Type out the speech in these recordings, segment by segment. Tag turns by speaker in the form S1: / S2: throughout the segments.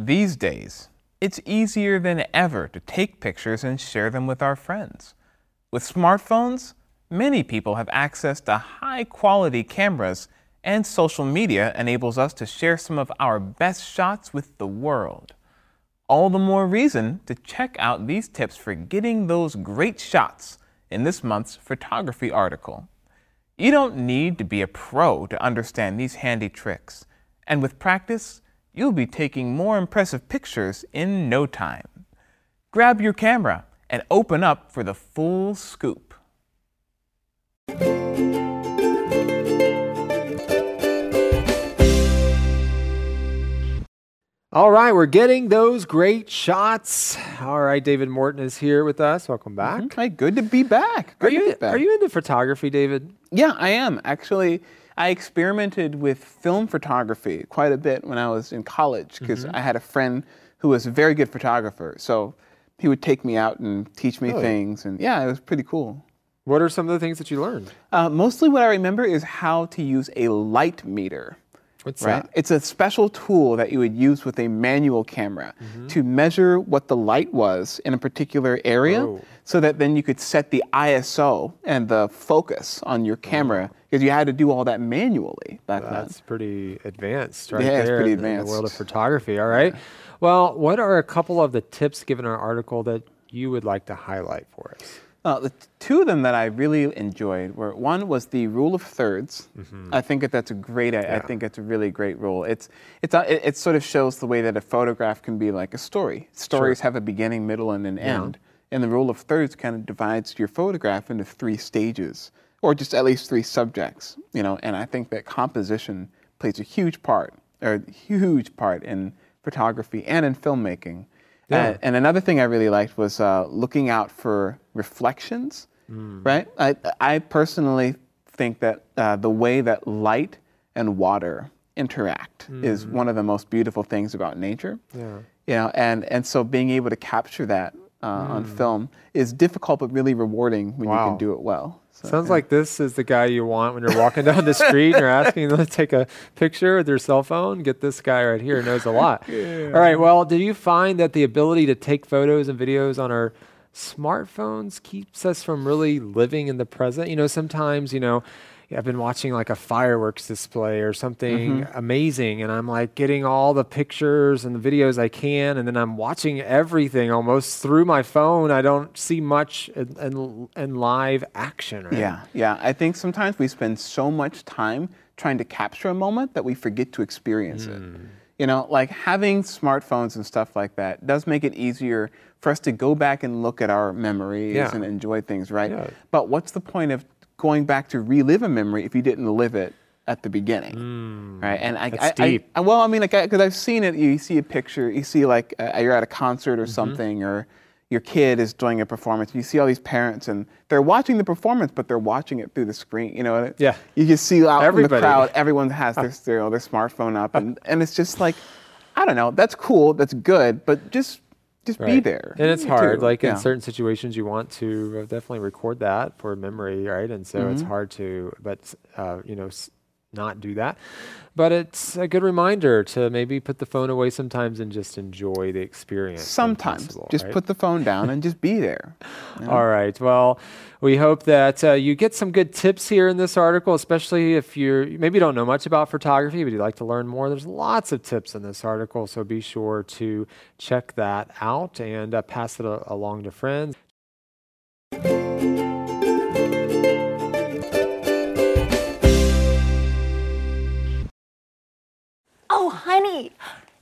S1: These days, it's easier than ever to take pictures and share them with our friends. With smartphones, many people have access to high quality cameras, and social media enables us to share some of our best shots with the world. All the more reason to check out these tips for getting those great shots in this month's photography article. You don't need to be a pro to understand these handy tricks, and with practice, you'll be taking more impressive pictures in no time. Grab your camera and open up for the full scoop.
S2: All right, we're getting those great shots. All right, David Morton is here with us. Welcome mm-hmm. back.
S1: Okay, good to be back. Good
S2: Are
S1: to
S2: you
S1: be back.
S2: are you into photography, David?
S1: Yeah, I am. Actually, I experimented with film photography quite a bit when I was in college because I had a friend who was a very good photographer. So he would take me out and teach me
S2: Really?
S1: things. And yeah, it was pretty cool.
S2: What are some of the things that you learned?
S1: Uh, mostly what I remember is how to use a light meter.
S2: What's
S1: Right?
S2: that?
S1: It's a special tool that you would use with a manual camera to measure what the light was in a particular area
S2: Oh.
S1: so that then you could set the ISO and the focus on your camera because you had to do all that manually back then.
S2: That's pretty advanced, right
S1: Yeah, it's
S2: there
S1: pretty
S2: in the- in the world of photography. All right. Well, what are a couple of the tips given in our article that you would like to highlight for us?
S1: Uh, the two of them that I really enjoyed were one was the rule of 3rds I think that that's a great. I, I
S2: Mm-hmm.
S1: Think it's a really great rule. It's it's a, it, it sort of shows the way that a photograph can be like a story. Stories have a beginning, middle, and an end. And the rule of thirds kind of divides your photograph into three stages, or just at least three subjects. You know, and I think that composition plays a huge part, or a huge part in photography and in filmmaking.
S2: Yeah.
S1: Uh, and another thing I really liked was uh, looking out for reflections,
S2: Mm.
S1: right? I, I personally think that uh, the way that light and water interact is one of the most beautiful things about nature.
S2: Mm. Yeah.
S1: You know, and, and so being able to capture that uh, on film is difficult but really rewarding when you
S2: Mm.
S1: Can do it well. So,
S2: Sounds
S1: yeah.
S2: like this is the guy you want when you're walking down the street and you're asking them to take a picture with their cell phone. Get this guy right here knows a lot. All right. Well, do you find that the ability to take photos and videos on our smartphones keeps us from really living in the present? You know, sometimes, you know, I've been watching like a fireworks display or something amazing, and I'm like getting all the pictures and the videos I can, and then I'm watching everything almost through my phone. I don't see much in, in, in live action, right?
S1: Yeah, yeah. I think sometimes we spend so much time trying to capture a moment that we forget to experience it.
S2: Hmm.
S1: You know, like having smartphones and stuff like that does make it easier for us to go back and look at our memories
S2: Yeah.
S1: and enjoy things, right?
S2: Yeah.
S1: But what's the point of going back to relive a memory if you didn't live it at the beginning, right? And I, I, I-. I- well, I mean, like, because I've seen it. You see a picture, you see like uh, you're at a concert or
S2: Mm-hmm.
S1: something, or your kid is doing a performance. You see all these parents, and they're watching the performance, but they're watching it through the screen. You know,
S2: Yeah.
S1: You just see out in the
S2: Everybody.
S1: crowd, everyone has their, their, their smartphone up, and, and it's just like, I don't know. That's cool. That's good, but just just be there.
S2: And it's
S1: too.
S2: hard. Like
S1: Yeah.
S2: in certain situations, you want to uh, definitely record that for memory, right? And so
S1: Mm-hmm.
S2: it's hard to, but uh, you know, s- not do that. But it's a good reminder to maybe put the phone away sometimes and just enjoy the experience.
S1: Sometimes
S2: possible,
S1: just
S2: right?
S1: put the phone down and just be there.
S2: All right. Well, we hope that uh, you get some good tips here in this article, especially if you're maybe you don't know much about photography, but you'd like to learn more. There's lots of tips in this article, so be sure to check that out and uh, pass it a- along to friends.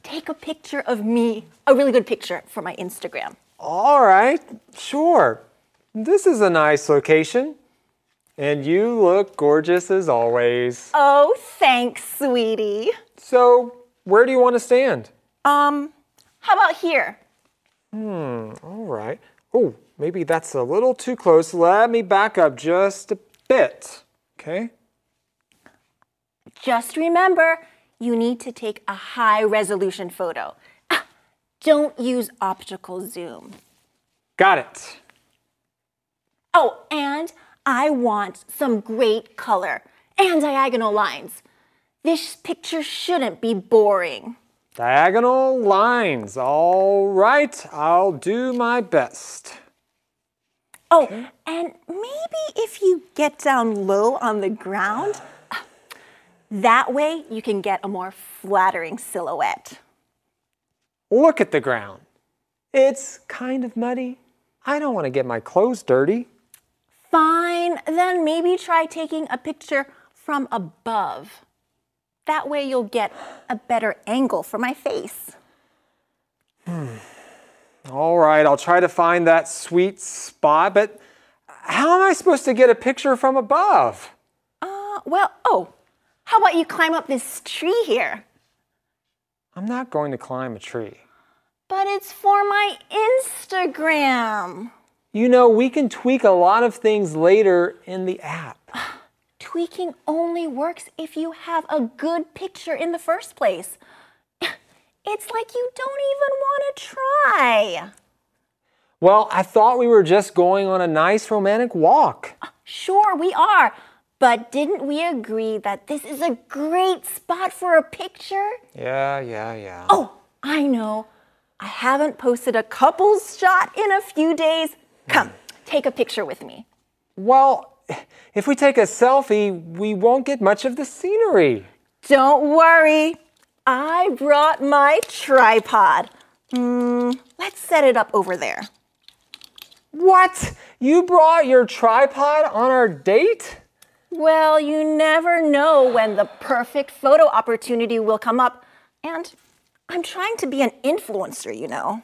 S3: Take a picture of me, a really good picture for my Instagram.
S2: All right, sure. This is a nice location, and you look gorgeous as always.
S3: Oh, thanks, sweetie.
S2: So, where do you want to stand?
S3: Um, how about here?
S2: Hmm, all right. Oh, maybe that's a little too close. Let me back up just a bit. Okay.
S3: Just remember, you need to take a high resolution photo. Ah, don't use optical zoom.
S2: Got it.
S3: Oh, and I want some great color and diagonal lines. This picture shouldn't be boring.
S2: Diagonal lines. All right, I'll do my best.
S3: Oh, and maybe if you get down low on the ground, that way you can get a more flattering silhouette.
S2: Look at the ground. It's kind of muddy. I don't want to get my clothes dirty.
S3: Fine, then maybe try taking a picture from above. That way you'll get a better angle for my face. Hmm.
S2: All right, I'll try to find that sweet spot, but how am I supposed to get a picture from above?
S3: Uh, well, oh, how about you climb up this tree here?
S2: I'm not going to climb a tree.
S3: But it's for my Instagram.
S2: You know, we can tweak a lot of things later in the app.
S3: Tweaking only works if you have a good picture in the first place. It's like you don't even want to try.
S2: Well, I thought we were just going on a nice romantic walk.
S3: Ah, sure, we are. But didn't we agree that this is a great spot for a picture?
S2: Yeah, yeah, yeah.
S3: Oh, I know. I haven't posted a couples shot in a few days. Come, take a picture with me.
S2: Well, if we take a selfie, we won't get much of the scenery.
S3: Don't worry. I brought my tripod. Hmm, let's set it up over there.
S2: What? You brought your tripod on our date?
S3: Well, you never know when the perfect photo opportunity will come up. And I'm trying to be an influencer, you know.